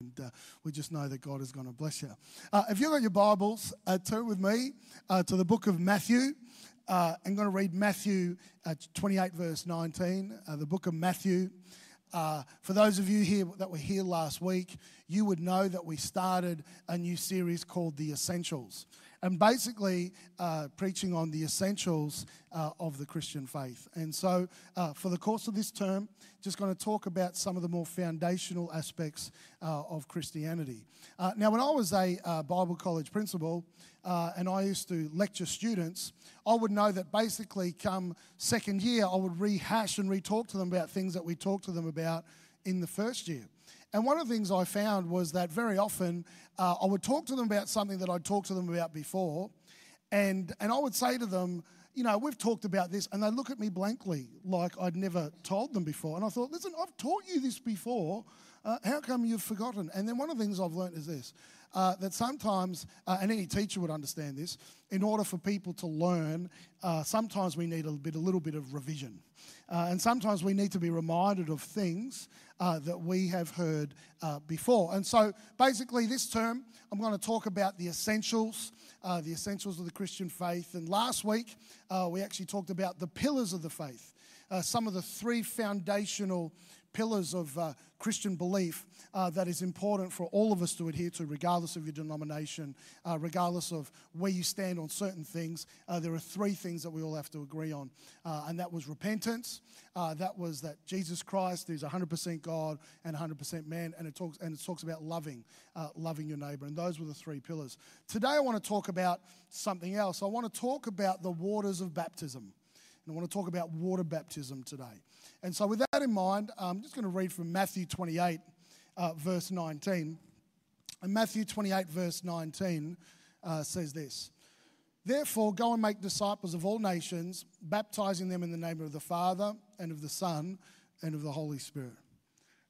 And uh, we just know that God is going to bless you. Uh, if you've got your Bibles, uh, turn with me uh, to the book of Matthew. Uh, I'm going to read Matthew uh, 28, verse 19, the book of Matthew. for those of you here that were here last week, you would know that we started a new series called The Essentials and basically uh, preaching on the essentials uh, of the Christian faith. And so, uh, for the course of this term, just going to talk about some of the more foundational aspects uh, of Christianity. Uh, now, when I was a uh, Bible college principal and I used to lecture students, I would know that basically, come second year, I would rehash and re talk to them about things that we talked to them about in the first year. And one of the things I found was that very often uh, I would talk to them about something that I'd talked to them about before, and, and I would say to them, you know, we've talked about this, and they look at me blankly like I'd never told them before. And I thought, listen, I've taught you this before. Uh, how come you've forgotten? And then one of the things I've learned is this uh, that sometimes, uh, and any teacher would understand this, in order for people to learn, uh, sometimes we need a, bit, a little bit of revision. Uh, and sometimes we need to be reminded of things uh, that we have heard uh, before. And so basically, this term, I'm going to talk about the essentials, the essentials of the Christian faith. And last week, we actually talked about the pillars of the faith, some of the three foundational pillars of uh, Christian belief uh, that is important for all of us to adhere to, regardless of your denomination, uh, regardless of where you stand on certain things. Uh, there are three things that we all have to agree on, uh, and that was repentance. Uh, that was that Jesus Christ is 100% God and 100% man, and it talks and it talks about loving, loving your neighbor, and those were the three pillars. Today, I want to talk about something else. I want to talk about the waters of baptism. And I want to talk about water baptism today. And so, with that in mind, I'm just going to read from Matthew 28, uh, verse 19. And Matthew 28, verse 19 uh, says this Therefore, go and make disciples of all nations, baptizing them in the name of the Father, and of the Son, and of the Holy Spirit.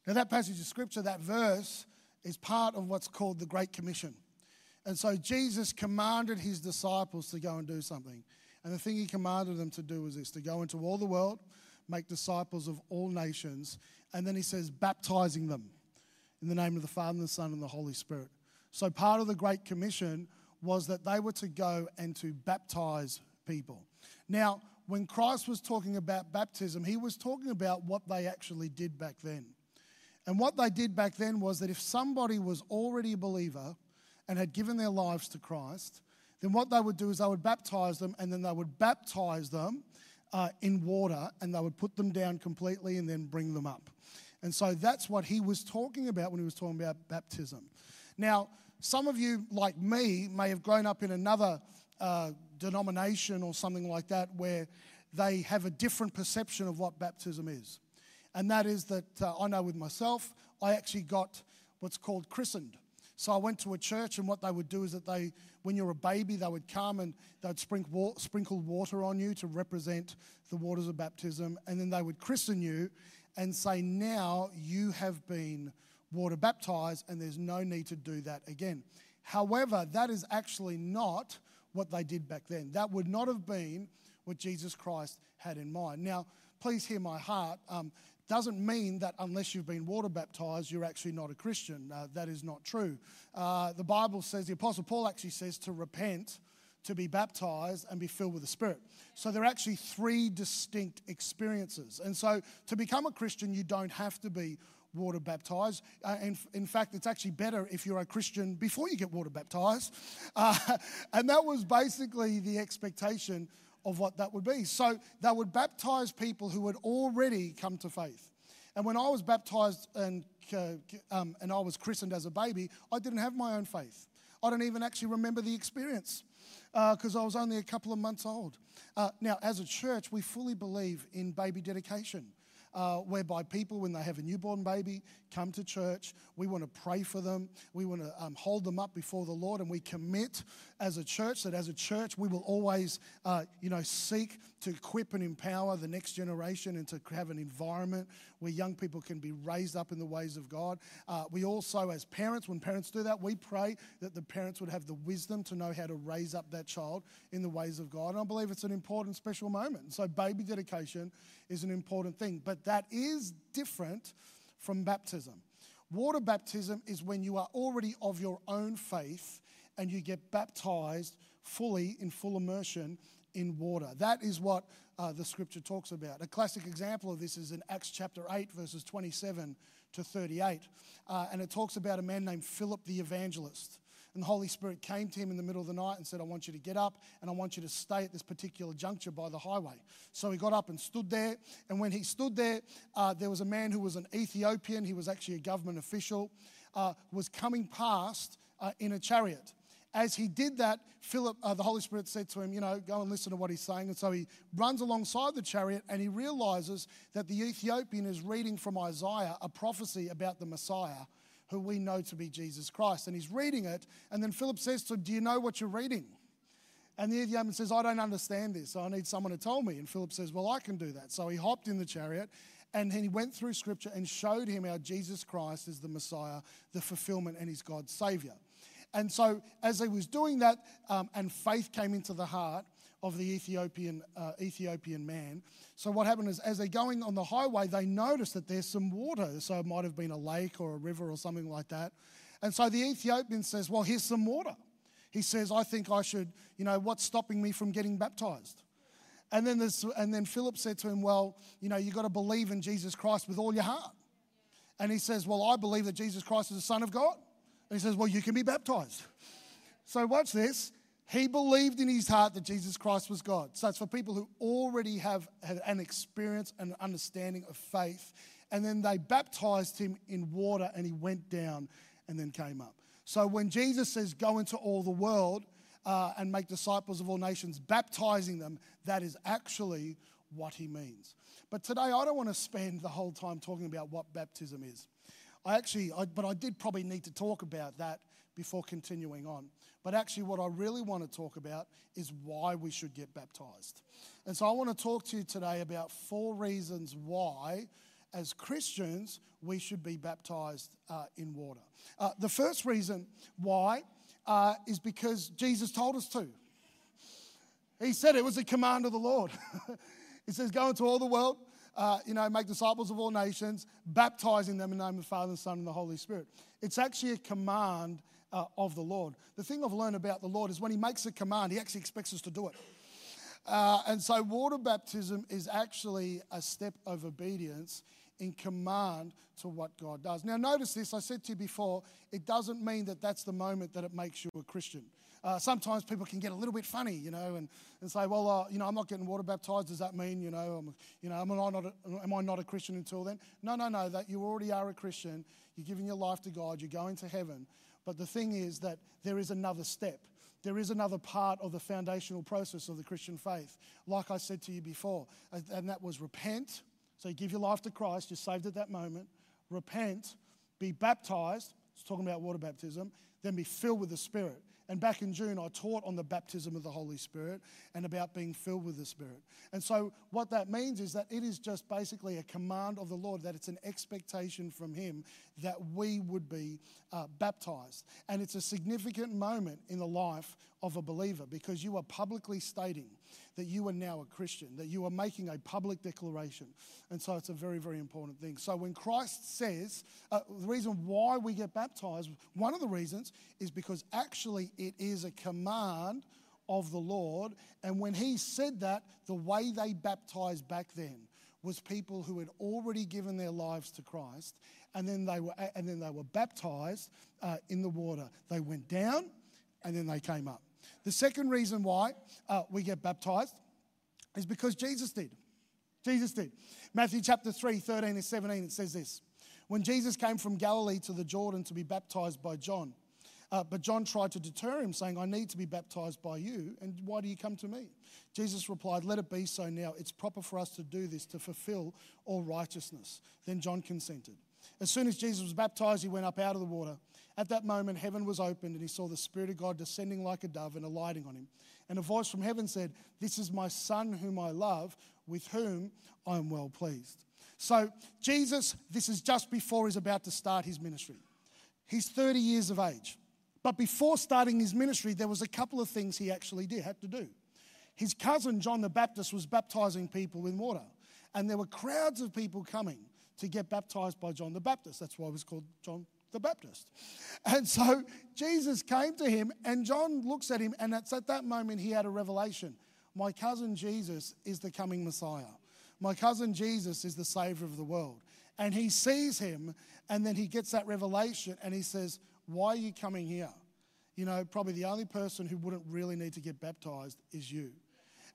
Now, that passage of scripture, that verse, is part of what's called the Great Commission. And so, Jesus commanded his disciples to go and do something. And the thing he commanded them to do was this to go into all the world, make disciples of all nations. And then he says, baptizing them in the name of the Father, and the Son, and the Holy Spirit. So part of the Great Commission was that they were to go and to baptize people. Now, when Christ was talking about baptism, he was talking about what they actually did back then. And what they did back then was that if somebody was already a believer and had given their lives to Christ, then what they would do is they would baptize them and then they would baptize them uh, in water and they would put them down completely and then bring them up. And so that's what he was talking about when he was talking about baptism. Now, some of you, like me, may have grown up in another uh, denomination or something like that where they have a different perception of what baptism is. And that is that uh, I know with myself, I actually got what's called christened. So I went to a church, and what they would do is that they, when you're a baby, they would come and they'd sprinkle, water on you to represent the waters of baptism, and then they would christen you and say, Now you have been water baptized, and there's no need to do that again. However, that is actually not what they did back then. That would not have been what Jesus Christ had in mind. Now, please hear my heart. Um, doesn't mean that unless you've been water baptized, you're actually not a Christian. Uh, that is not true. Uh, the Bible says, the Apostle Paul actually says to repent, to be baptized, and be filled with the Spirit. So there are actually three distinct experiences. And so to become a Christian, you don't have to be water baptized. Uh, in, in fact, it's actually better if you're a Christian before you get water baptized. Uh, and that was basically the expectation of what that would be. So they would baptize people who had already come to faith. And when I was baptized and, uh, um, and I was christened as a baby, I didn't have my own faith. I don't even actually remember the experience because uh, I was only a couple of months old. Uh, now, as a church, we fully believe in baby dedication uh, whereby people, when they have a newborn baby, come to church. We want to pray for them. We want to um, hold them up before the Lord, and we commit as a church that as a church we will always, uh, you know, seek to equip and empower the next generation and to have an environment where young people can be raised up in the ways of God. Uh, we also, as parents, when parents do that, we pray that the parents would have the wisdom to know how to raise up that child in the ways of God. And I believe it's an important, special moment. so, baby dedication is an important thing, but that is different from baptism. Water baptism is when you are already of your own faith and you get baptized fully in full immersion in water. That is what uh, the scripture talks about. A classic example of this is in Acts chapter 8, verses 27 to 38. Uh, and it talks about a man named Philip the evangelist. And the Holy Spirit came to him in the middle of the night and said, I want you to get up and I want you to stay at this particular juncture by the highway. So he got up and stood there. And when he stood there, uh, there was a man who was an Ethiopian, he was actually a government official, uh, was coming past uh, in a chariot as he did that, Philip, uh, the Holy Spirit said to him, You know, go and listen to what he's saying. And so he runs alongside the chariot and he realizes that the Ethiopian is reading from Isaiah a prophecy about the Messiah, who we know to be Jesus Christ. And he's reading it. And then Philip says to him, Do you know what you're reading? And the Ethiopian says, I don't understand this. So I need someone to tell me. And Philip says, Well, I can do that. So he hopped in the chariot and he went through scripture and showed him how Jesus Christ is the Messiah, the fulfillment, and he's God's Savior. And so, as he was doing that, um, and faith came into the heart of the Ethiopian, uh, Ethiopian man. So, what happened is, as they're going on the highway, they notice that there's some water. So, it might have been a lake or a river or something like that. And so the Ethiopian says, Well, here's some water. He says, I think I should, you know, what's stopping me from getting baptized? And then, this, and then Philip said to him, Well, you know, you've got to believe in Jesus Christ with all your heart. And he says, Well, I believe that Jesus Christ is the Son of God. And he says, Well, you can be baptized. So, watch this. He believed in his heart that Jesus Christ was God. So, it's for people who already have an experience and understanding of faith. And then they baptized him in water and he went down and then came up. So, when Jesus says, Go into all the world uh, and make disciples of all nations, baptizing them, that is actually what he means. But today, I don't want to spend the whole time talking about what baptism is. I actually, I, but I did probably need to talk about that before continuing on. But actually, what I really want to talk about is why we should get baptized. And so I want to talk to you today about four reasons why, as Christians, we should be baptized uh, in water. Uh, the first reason why uh, is because Jesus told us to. He said it was a command of the Lord. he says, Go into all the world, uh, you know, make disciples of all nations, baptizing them in the name of the Father, and Son, and the Holy Spirit. It's actually a command uh, of the Lord. The thing I've learned about the Lord is when He makes a command, He actually expects us to do it. Uh, and so, water baptism is actually a step of obedience in command to what God does. Now, notice this I said to you before, it doesn't mean that that's the moment that it makes you a Christian. Uh, sometimes people can get a little bit funny, you know, and, and say, well, uh, you know, I'm not getting water baptized. Does that mean, you know, I'm, you know, am I, not a, am I not a Christian until then? No, no, no, that you already are a Christian. You're giving your life to God. You're going to heaven. But the thing is that there is another step. There is another part of the foundational process of the Christian faith, like I said to you before, and that was repent. So you give your life to Christ, you're saved at that moment. Repent, be baptized, it's talking about water baptism, then be filled with the Spirit. And back in June, I taught on the baptism of the Holy Spirit and about being filled with the Spirit. And so, what that means is that it is just basically a command of the Lord, that it's an expectation from Him that we would be uh, baptized. And it's a significant moment in the life of a believer because you are publicly stating that you are now a Christian, that you are making a public declaration. And so it's a very, very important thing. So when Christ says, uh, the reason why we get baptized, one of the reasons is because actually it is a command of the Lord. And when he said that, the way they baptized back then was people who had already given their lives to Christ, and then they were, and then they were baptized uh, in the water. They went down, and then they came up. The second reason why uh, we get baptized is because Jesus did. Jesus did. Matthew chapter 3, 13 and 17, it says this When Jesus came from Galilee to the Jordan to be baptized by John, uh, but John tried to deter him, saying, I need to be baptized by you, and why do you come to me? Jesus replied, Let it be so now. It's proper for us to do this to fulfill all righteousness. Then John consented. As soon as Jesus was baptized, he went up out of the water. At that moment, heaven was opened, and he saw the Spirit of God descending like a dove and alighting on him. And a voice from heaven said, This is my Son whom I love, with whom I am well pleased. So, Jesus, this is just before he's about to start his ministry. He's 30 years of age. But before starting his ministry, there was a couple of things he actually did, had to do. His cousin, John the Baptist, was baptizing people in water. And there were crowds of people coming to get baptized by John the Baptist. That's why he was called John the Baptist. And so Jesus came to him, and John looks at him, and it's at that moment he had a revelation. My cousin Jesus is the coming Messiah. My cousin Jesus is the Savior of the world. And he sees him, and then he gets that revelation, and he says, Why are you coming here? You know, probably the only person who wouldn't really need to get baptized is you.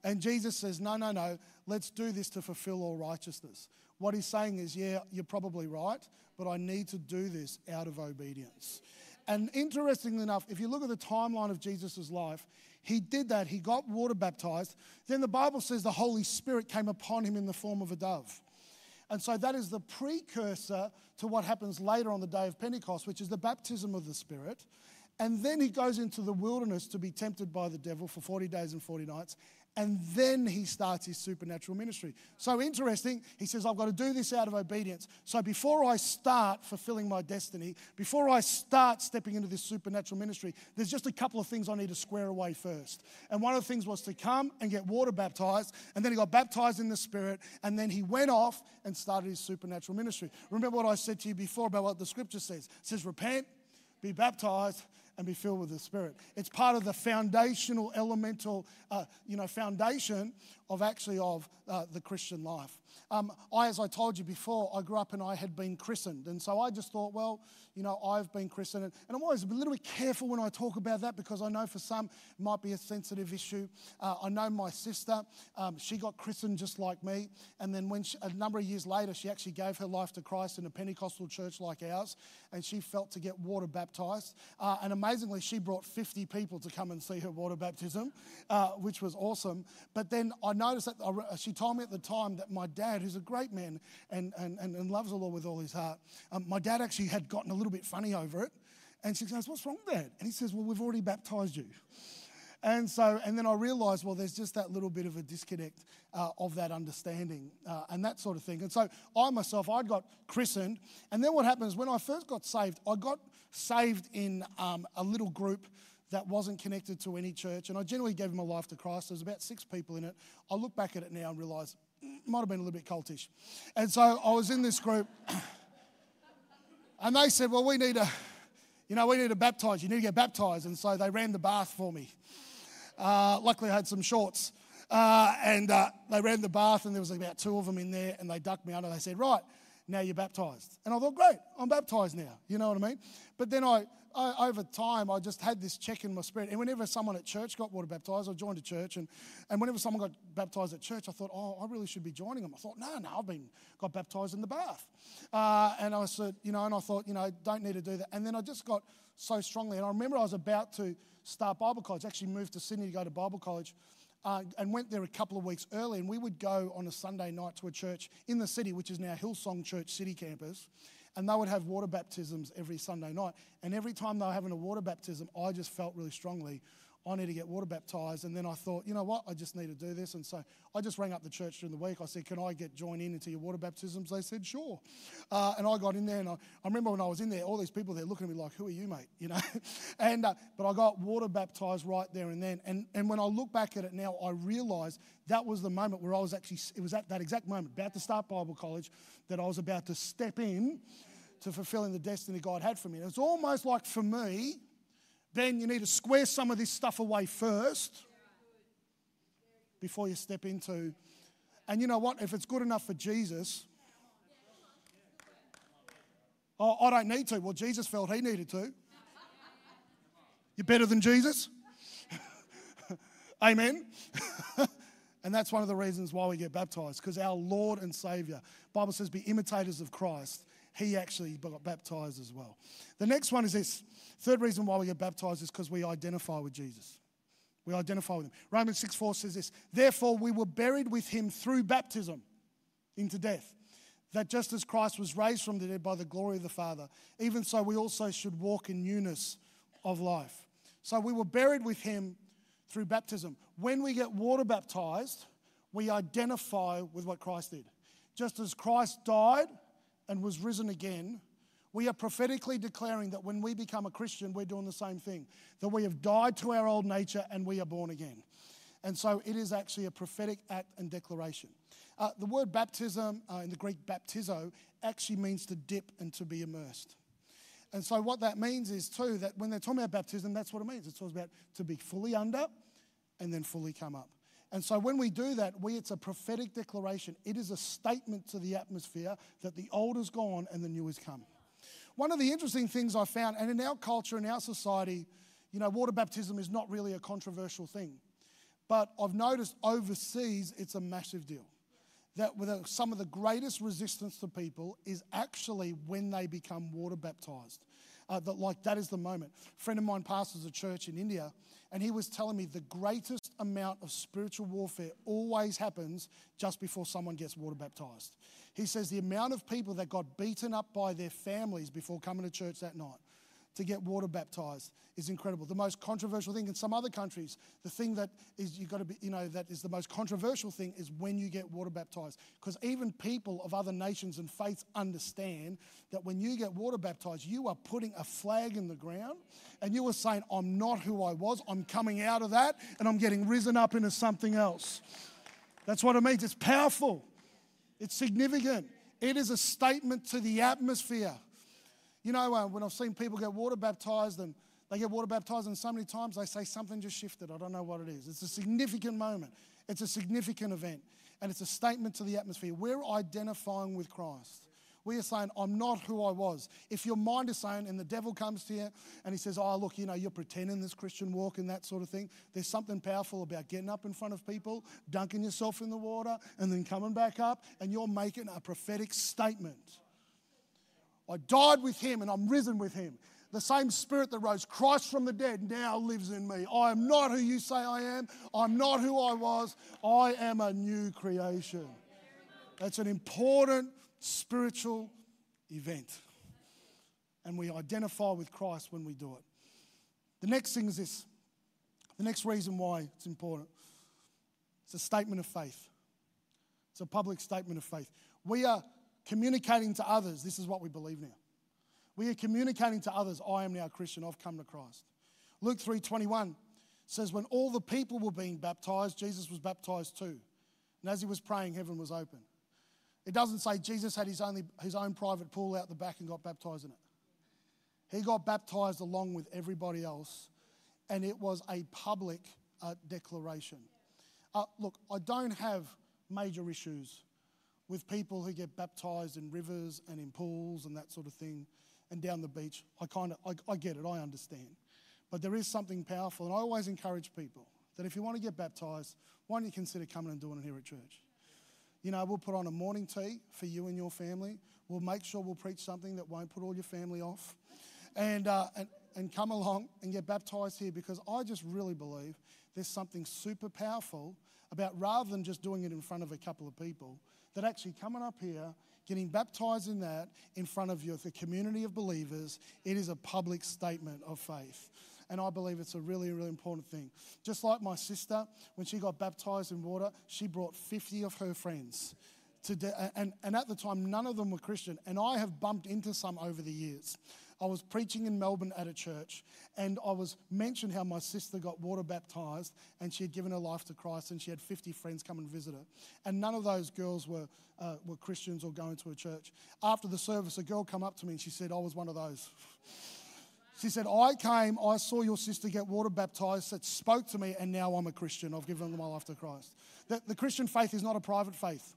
And Jesus says, No, no, no, let's do this to fulfill all righteousness. What he's saying is, Yeah, you're probably right, but I need to do this out of obedience. And interestingly enough, if you look at the timeline of Jesus' life, he did that. He got water baptized. Then the Bible says the Holy Spirit came upon him in the form of a dove. And so that is the precursor to what happens later on the day of Pentecost, which is the baptism of the Spirit. And then he goes into the wilderness to be tempted by the devil for 40 days and 40 nights and then he starts his supernatural ministry. So interesting, he says, I've got to do this out of obedience. So before I start fulfilling my destiny, before I start stepping into this supernatural ministry, there's just a couple of things I need to square away first. And one of the things was to come and get water baptized, and then he got baptized in the Spirit, and then he went off and started his supernatural ministry. Remember what I said to you before about what the scripture says? It says, Repent, be baptized, and be filled with the Spirit. It's part of the foundational, elemental, uh, you know, foundation of actually of uh, the Christian life. Um, I, as I told you before, I grew up and I had been christened, and so I just thought, well, you know, I've been christened, and, I'm always a little bit careful when I talk about that because I know for some it might be a sensitive issue. Uh, I know my sister, um, she got christened just like me, and then when she, a number of years later, she actually gave her life to Christ in a Pentecostal church like ours, and she felt to get water baptized, uh, and amazingly, she brought 50 people to come and see her water baptism, uh, which was awesome. But then I noticed that uh, she told me at the time that my dad, who's a great man and, and, and loves the Lord with all his heart, um, my dad actually had gotten a little bit funny over it. And she goes, What's wrong that? And he says, Well, we've already baptized you. And so, and then I realized, well, there's just that little bit of a disconnect uh, of that understanding uh, and that sort of thing. And so I myself, I got christened. And then what happens when I first got saved, I got saved in um, a little group that wasn't connected to any church. And I generally gave my life to Christ. There was about six people in it. I look back at it now and realize might have been a little bit cultish. And so I was in this group. And they said, Well, we need a, you know, we need to baptize. You need to get baptized. And so they ran the bath for me. Uh, luckily, I had some shorts. Uh, and uh, they ran the bath, and there was about two of them in there, and they ducked me under. They said, Right, now you're baptized. And I thought, Great, I'm baptized now. You know what I mean? But then I, I, over time, I just had this check in my spirit. And whenever someone at church got water baptized, I joined a church. And, and whenever someone got baptized at church, I thought, oh, I really should be joining them. I thought, no, no, I've been got baptized in the bath. Uh, and I said, you know, and I thought, you know, don't need to do that. And then I just got so strongly. And I remember I was about to start Bible college, actually moved to Sydney to go to Bible college. Uh, and went there a couple of weeks early, and we would go on a Sunday night to a church in the city, which is now Hillsong Church City Campus and they would have water baptisms every Sunday night. And every time they were having a water baptism, I just felt really strongly, I need to get water baptized. And then I thought, you know what, I just need to do this. And so I just rang up the church during the week. I said, can I get joined in into your water baptisms? They said, sure. Uh, and I got in there, and I, I, remember when I was in there, all these people there looking at me like, who are you, mate? You know. and uh, but I got water baptized right there and then. And and when I look back at it now, I realise that was the moment where I was actually. It was at that exact moment, about to start Bible college, that I was about to step in to fulfilling the destiny God had for me. And it's almost like for me, Ben, you need to square some of this stuff away first before you step into. And you know what? If it's good enough for Jesus, oh, I don't need to. Well, Jesus felt he needed to. You're better than Jesus? Amen. and that's one of the reasons why we get baptized, because our Lord and Savior, Bible says, be imitators of Christ he actually got baptized as well. The next one is this. Third reason why we get baptized is because we identify with Jesus. We identify with him. Romans 6 4 says this Therefore, we were buried with him through baptism into death. That just as Christ was raised from the dead by the glory of the Father, even so we also should walk in newness of life. So we were buried with him through baptism. When we get water baptized, we identify with what Christ did. Just as Christ died and was risen again, we are prophetically declaring that when we become a Christian, we're doing the same thing. That we have died to our old nature and we are born again. And so it is actually a prophetic act and declaration. Uh, the word baptism uh, in the Greek baptizo actually means to dip and to be immersed. And so what that means is too that when they're talking about baptism, that's what it means. It's talks about to be fully under and then fully come up. And so when we do that, we, it's a prophetic declaration. It is a statement to the atmosphere that the old is gone and the new has come. One of the interesting things I found, and in our culture, in our society, you know, water baptism is not really a controversial thing. But I've noticed overseas it's a massive deal. That with some of the greatest resistance to people is actually when they become water baptized. Uh, that like that is the moment. A friend of mine pastors a church in India, and he was telling me the greatest amount of spiritual warfare always happens just before someone gets water baptized. He says the amount of people that got beaten up by their families before coming to church that night to get water baptized is incredible. The most controversial thing in some other countries, the thing that is you've got to be, you know, that is the most controversial thing is when you get water baptized. Because even people of other nations and faiths understand that when you get water baptized, you are putting a flag in the ground and you are saying, I'm not who I was, I'm coming out of that and I'm getting risen up into something else. That's what it means. It's powerful, it's significant. It is a statement to the atmosphere. You know, uh, when I've seen people get water baptized and they get water baptized, and so many times they say something just shifted. I don't know what it is. It's a significant moment, it's a significant event, and it's a statement to the atmosphere. We're identifying with Christ. We are saying, I'm not who I was. If your mind is saying, and the devil comes to you and he says, Oh, look, you know, you're pretending this Christian walk and that sort of thing, there's something powerful about getting up in front of people, dunking yourself in the water, and then coming back up, and you're making a prophetic statement. I died with him and I'm risen with him. The same spirit that rose Christ from the dead now lives in me. I am not who you say I am. I'm not who I was. I am a new creation. That's an important spiritual event. And we identify with Christ when we do it. The next thing is this the next reason why it's important it's a statement of faith. It's a public statement of faith. We are communicating to others, this is what we believe now. We are communicating to others, I am now a Christian, I've come to Christ. Luke 3:21 says, When all the people were being baptized, Jesus was baptized too. And as he was praying, heaven was open. It doesn't say Jesus had his, only, his own private pool out the back and got baptized in it. He got baptized along with everybody else, and it was a public uh, declaration. Uh, look, I don't have major issues with people who get baptized in rivers and in pools and that sort of thing and down the beach. I kind of, I, I get it, I understand. But there is something powerful, and I always encourage people that if you want to get baptized, why don't you consider coming and doing it here at church? You know, we'll put on a morning tea for you and your family. We'll make sure we'll preach something that won't put all your family off. And, uh, and, and come along and get baptized here because I just really believe there's something super powerful about rather than just doing it in front of a couple of people, that actually coming up here, getting baptized in that in front of you, the community of believers, it is a public statement of faith. And I believe it's a really, really important thing. Just like my sister, when she got baptized in water, she brought 50 of her friends. To de- and, and at the time, none of them were Christian. And I have bumped into some over the years. I was preaching in Melbourne at a church, and I was mentioned how my sister got water baptized, and she had given her life to Christ, and she had 50 friends come and visit her. And none of those girls were, uh, were Christians or going to a church. After the service, a girl came up to me and she said, I was one of those. She said, I came, I saw your sister get water baptized, that spoke to me, and now I'm a Christian. I've given my life to Christ. The, the Christian faith is not a private faith.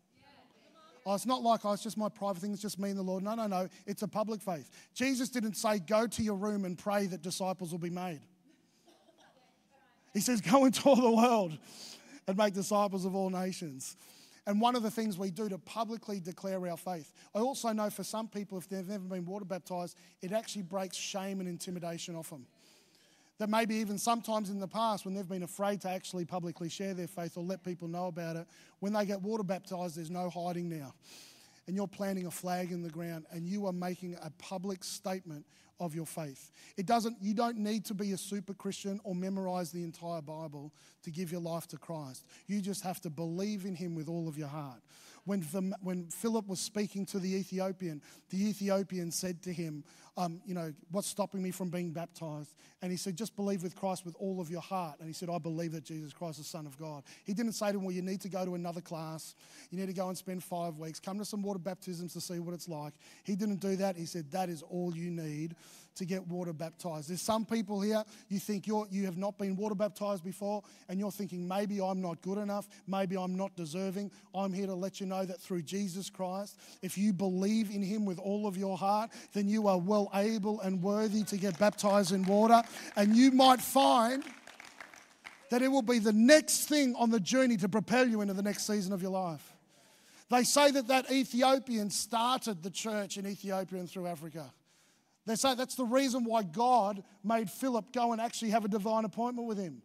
Oh, it's not like, oh, it's just my private thing, it's just me and the Lord. No, no, no. It's a public faith. Jesus didn't say, go to your room and pray that disciples will be made. He says, go into all the world and make disciples of all nations. And one of the things we do to publicly declare our faith. I also know for some people, if they've never been water baptized, it actually breaks shame and intimidation off them that maybe even sometimes in the past when they've been afraid to actually publicly share their faith or let people know about it, when they get water baptized, there's no hiding now. And you're planting a flag in the ground and you are making a public statement of your faith. It doesn't you don't need to be a super Christian or memorize the entire Bible to give your life to Christ. You just have to believe in him with all of your heart. When, when Philip was speaking to the Ethiopian, the Ethiopian said to him, um, You know, what's stopping me from being baptized? And he said, Just believe with Christ with all of your heart. And he said, I believe that Jesus Christ is the Son of God. He didn't say to him, Well, you need to go to another class. You need to go and spend five weeks. Come to some water baptisms to see what it's like. He didn't do that. He said, That is all you need to get water baptized. There's some people here, you think you're, you have not been water baptized before, and you're thinking, maybe I'm not good enough, maybe I'm not deserving. I'm here to let you know that through Jesus Christ, if you believe in Him with all of your heart, then you are well able and worthy to get baptized in water. And you might find that it will be the next thing on the journey to propel you into the next season of your life. They say that that Ethiopian started the church in Ethiopia and through Africa. They say that's the reason why God made Philip go and actually have a divine appointment with him.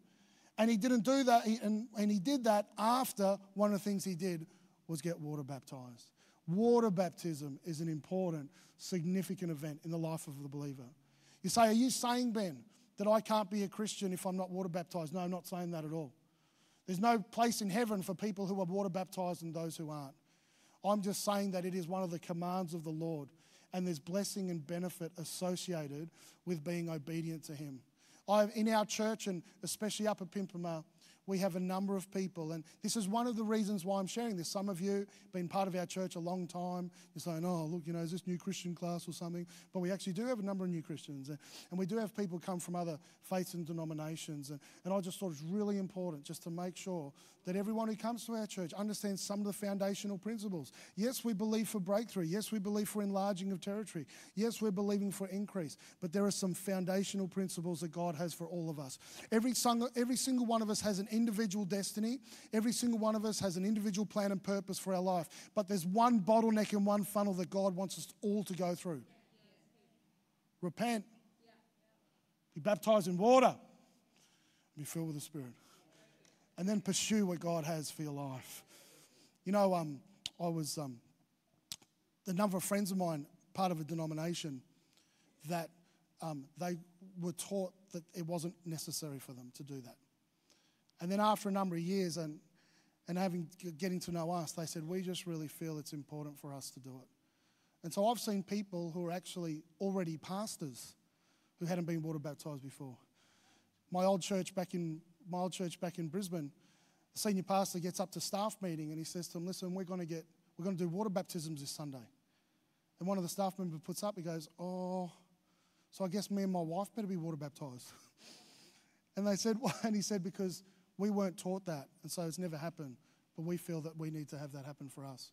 And he didn't do that, and, and he did that after one of the things he did was get water baptized. Water baptism is an important, significant event in the life of the believer. You say, Are you saying, Ben, that I can't be a Christian if I'm not water baptized? No, I'm not saying that at all. There's no place in heaven for people who are water baptized and those who aren't. I'm just saying that it is one of the commands of the Lord and there's blessing and benefit associated with being obedient to Him. I, in our church, and especially up at Pimpama, we have a number of people, and this is one of the reasons why I'm sharing this. Some of you have been part of our church a long time. You're saying, "Oh, look, you know, is this new Christian class or something?" But we actually do have a number of new Christians, and we do have people come from other faiths and denominations. And, and I just thought it's really important just to make sure that everyone who comes to our church understands some of the foundational principles. Yes, we believe for breakthrough. Yes, we believe for enlarging of territory. Yes, we're believing for increase. But there are some foundational principles that God has for all of us. Every, every single one of us has an individual destiny. Every single one of us has an individual plan and purpose for our life. But there's one bottleneck and one funnel that God wants us all to go through. Repent. Be baptized in water. Be filled with the Spirit and then pursue what God has for your life. You know, um, I was um, the number of friends of mine, part of a denomination, that um, they were taught that it wasn't necessary for them to do that. And then after a number of years and, and having getting to know us, they said, we just really feel it's important for us to do it. And so I've seen people who are actually already pastors who hadn't been water baptized before. My old church back in Mild Church back in Brisbane, the senior pastor gets up to staff meeting and he says to them, Listen, we're going to get, we're going to do water baptisms this Sunday. And one of the staff members puts up, he goes, Oh, so I guess me and my wife better be water baptized. and they said, Why? And he said, Because we weren't taught that. And so it's never happened. But we feel that we need to have that happen for us.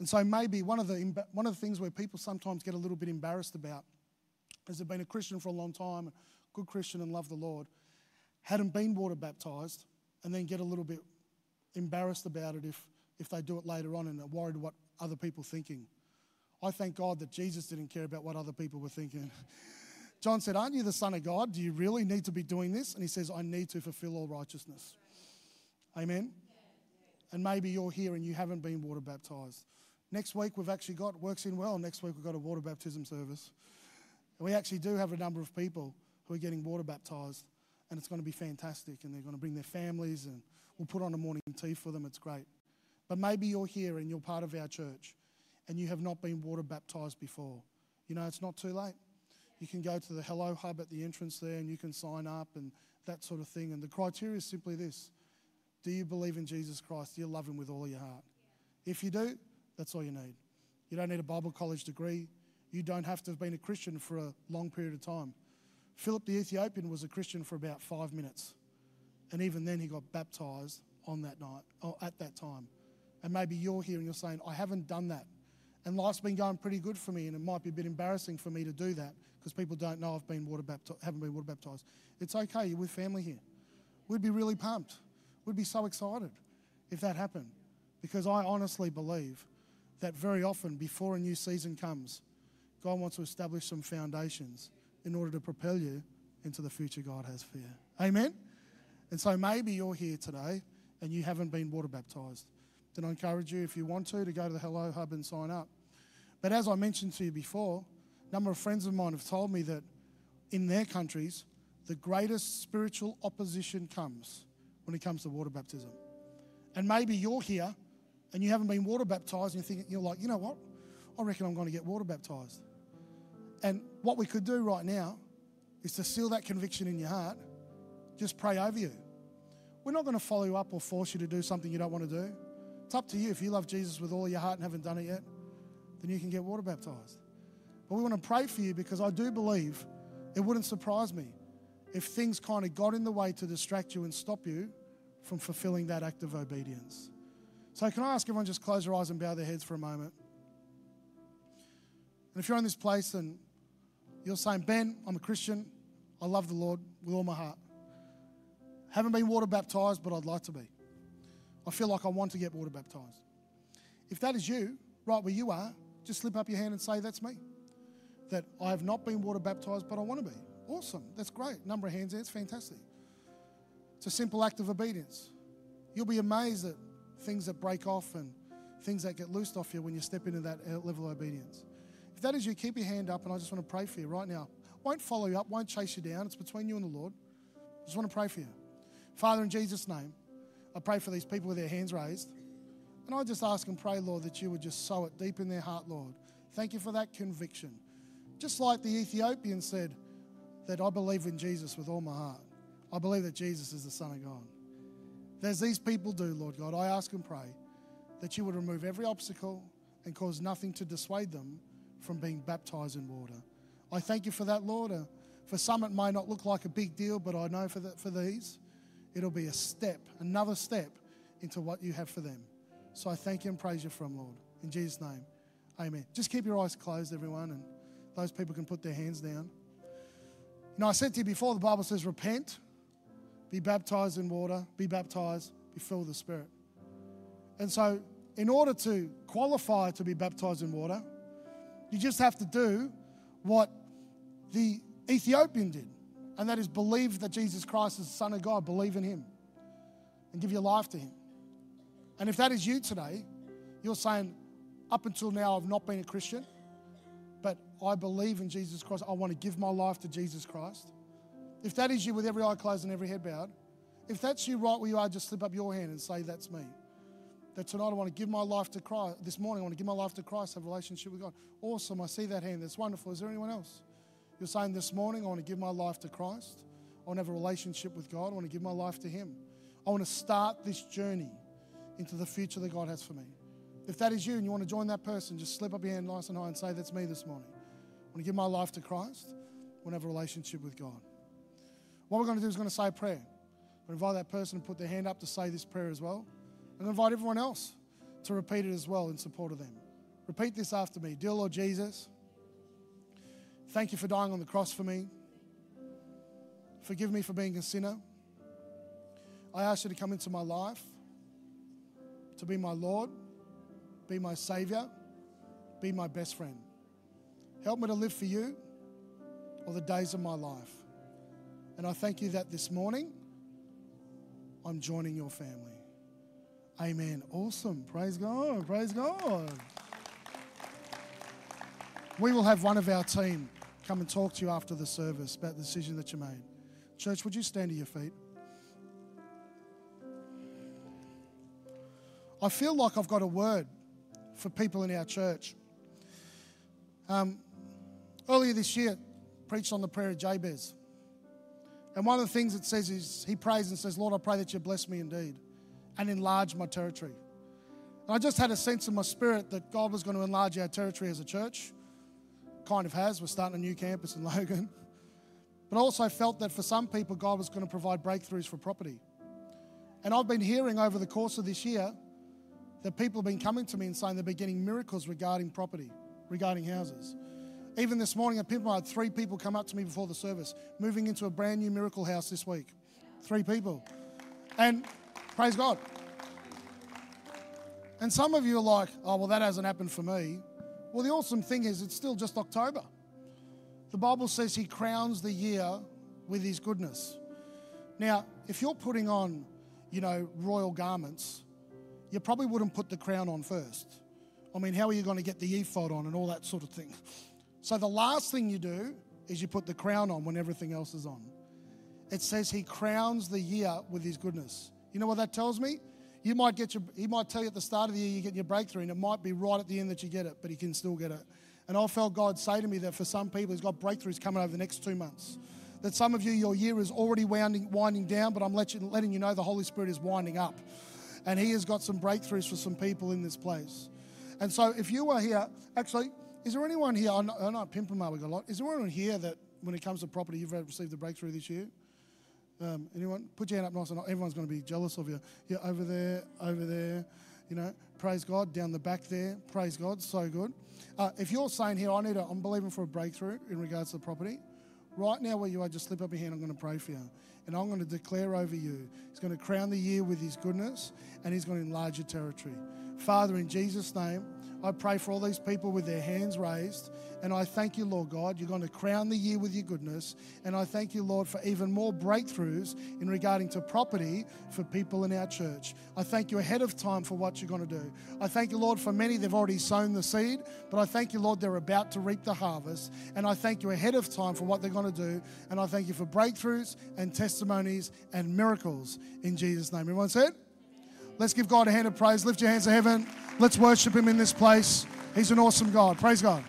And so maybe one of the, one of the things where people sometimes get a little bit embarrassed about is they've been a Christian for a long time, a good Christian and love the Lord hadn't been water baptized and then get a little bit embarrassed about it if, if they do it later on and are worried what other people thinking. I thank God that Jesus didn't care about what other people were thinking. John said, Aren't you the Son of God? Do you really need to be doing this? And he says, I need to fulfill all righteousness. Amen. And maybe you're here and you haven't been water baptized. Next week, we've actually got, works in well, next week we've got a water baptism service. And we actually do have a number of people who are getting water baptized and it's going to be fantastic. And they're going to bring their families, and we'll put on a morning tea for them. It's great. But maybe you're here and you're part of our church, and you have not been water baptized before. You know, it's not too late. You can go to the Hello Hub at the entrance there, and you can sign up and that sort of thing. And the criteria is simply this: Do you believe in Jesus Christ? Do you love Him with all your heart? If you do, that's all you need. You don't need a Bible college degree. You don't have to have been a Christian for a long period of time. Philip the Ethiopian was a Christian for about five minutes. And even then, he got baptized on that night, or at that time. And maybe you're here and you're saying, I haven't done that. And life's been going pretty good for me, and it might be a bit embarrassing for me to do that because people don't know I've been water baptized, haven't been water baptized. It's okay, you're with family here. We'd be really pumped. We'd be so excited if that happened because I honestly believe that very often before a new season comes, God wants to establish some foundations in order to propel you into the future God has for you. Amen? And so maybe you're here today and you haven't been water baptized. Then I encourage you, if you want to, to go to the Hello Hub and sign up. But as I mentioned to you before, a number of friends of mine have told me that in their countries, the greatest spiritual opposition comes when it comes to water baptism. And maybe you're here and you haven't been water baptized, and you're thinking, you're like, you know what? I reckon I'm going to get water baptized. And what we could do right now is to seal that conviction in your heart, just pray over you. We're not going to follow you up or force you to do something you don't want to do. It's up to you. If you love Jesus with all your heart and haven't done it yet, then you can get water baptized. But we want to pray for you because I do believe it wouldn't surprise me if things kind of got in the way to distract you and stop you from fulfilling that act of obedience. So, can I ask everyone just close their eyes and bow their heads for a moment? And if you're in this place and you're saying, Ben, I'm a Christian, I love the Lord with all my heart. Haven't been water baptized, but I'd like to be. I feel like I want to get water baptized. If that is you, right where you are, just slip up your hand and say, That's me. That I have not been water baptized, but I want to be. Awesome. That's great. Number of hands there. It's fantastic. It's a simple act of obedience. You'll be amazed at things that break off and things that get loosed off you when you step into that uh, level of obedience. If that is you, keep your hand up and I just want to pray for you right now. Won't follow you up, won't chase you down. It's between you and the Lord. I just want to pray for you. Father, in Jesus' name, I pray for these people with their hands raised. And I just ask and pray, Lord, that you would just sow it deep in their heart, Lord. Thank you for that conviction. Just like the Ethiopian said, that I believe in Jesus with all my heart. I believe that Jesus is the Son of God. As these people do, Lord God, I ask and pray that you would remove every obstacle and cause nothing to dissuade them from being baptized in water. I thank you for that, Lord. Uh, for some, it may not look like a big deal, but I know for, the, for these, it'll be a step, another step into what you have for them. So I thank you and praise you from, Lord. In Jesus' name, amen. Just keep your eyes closed, everyone, and those people can put their hands down. You know, I said to you before, the Bible says, repent, be baptized in water, be baptized, be filled with the Spirit. And so, in order to qualify to be baptized in water, you just have to do what the Ethiopian did, and that is believe that Jesus Christ is the Son of God, believe in Him, and give your life to Him. And if that is you today, you're saying, up until now, I've not been a Christian, but I believe in Jesus Christ. I want to give my life to Jesus Christ. If that is you with every eye closed and every head bowed, if that's you right where you are, just slip up your hand and say, That's me. That tonight I want to give my life to Christ. This morning I want to give my life to Christ, have a relationship with God. Awesome. I see that hand. That's wonderful. Is there anyone else? You're saying this morning I want to give my life to Christ. I want to have a relationship with God. I want to give my life to Him. I want to start this journey into the future that God has for me. If that is you and you want to join that person, just slip up your hand nice and high and say, That's me this morning. I want to give my life to Christ. I want to have a relationship with God. What we're going to do is going to say a prayer. we invite that person to put their hand up to say this prayer as well. And invite everyone else to repeat it as well in support of them. Repeat this after me Dear Lord Jesus, thank you for dying on the cross for me. Forgive me for being a sinner. I ask you to come into my life, to be my Lord, be my Savior, be my best friend. Help me to live for you all the days of my life. And I thank you that this morning I'm joining your family. Amen. Awesome. Praise God. Praise God. We will have one of our team come and talk to you after the service about the decision that you made. Church, would you stand to your feet? I feel like I've got a word for people in our church. Um, earlier this year, preached on the prayer of Jabez. And one of the things it says is he prays and says, Lord, I pray that you bless me indeed and enlarge my territory. And I just had a sense in my spirit that God was going to enlarge our territory as a church. Kind of has. We're starting a new campus in Logan. But I also felt that for some people, God was going to provide breakthroughs for property. And I've been hearing over the course of this year that people have been coming to me and saying they've been getting miracles regarding property, regarding houses. Even this morning, I had three people come up to me before the service, moving into a brand new miracle house this week. Three people. And praise God. And some of you are like, oh, well, that hasn't happened for me. Well, the awesome thing is, it's still just October. The Bible says He crowns the year with His goodness. Now, if you're putting on, you know, royal garments, you probably wouldn't put the crown on first. I mean, how are you going to get the ephod on and all that sort of thing? So the last thing you do is you put the crown on when everything else is on. It says he crowns the year with his goodness. You know what that tells me? You might get your, he might tell you at the start of the year you get your breakthrough, and it might be right at the end that you get it, but he can still get it. And I felt God say to me that for some people, He's got breakthroughs coming over the next two months. That some of you, your year is already winding, winding down, but I'm letting you know the Holy Spirit is winding up. And He has got some breakthroughs for some people in this place. And so if you are here, actually, is there anyone here? I know, I know Pimpama we got a lot. Is there anyone here that when it comes to property, you've received a breakthrough this year? Um, anyone? Put your hand up nice and everyone's going to be jealous of you. Yeah, over there, over there. You know, praise God. Down the back there, praise God. So good. Uh, if you're saying here, I need a, I'm believing for a breakthrough in regards to the property, right now where you are, just slip up your hand. I'm going to pray for you. And I'm going to declare over you, He's going to crown the year with His goodness and He's going to enlarge your territory. Father, in Jesus' name, I pray for all these people with their hands raised. And I thank you, Lord God, you're going to crown the year with your goodness. And I thank you, Lord, for even more breakthroughs in regarding to property for people in our church. I thank you ahead of time for what you're going to do. I thank you, Lord, for many, they've already sown the seed, but I thank you, Lord, they're about to reap the harvest. And I thank you ahead of time for what they're going to do. And I thank you for breakthroughs and testimonies and miracles in Jesus' name. Everyone said? Let's give God a hand of praise. Lift your hands to heaven. Let's worship Him in this place. He's an awesome God. Praise God.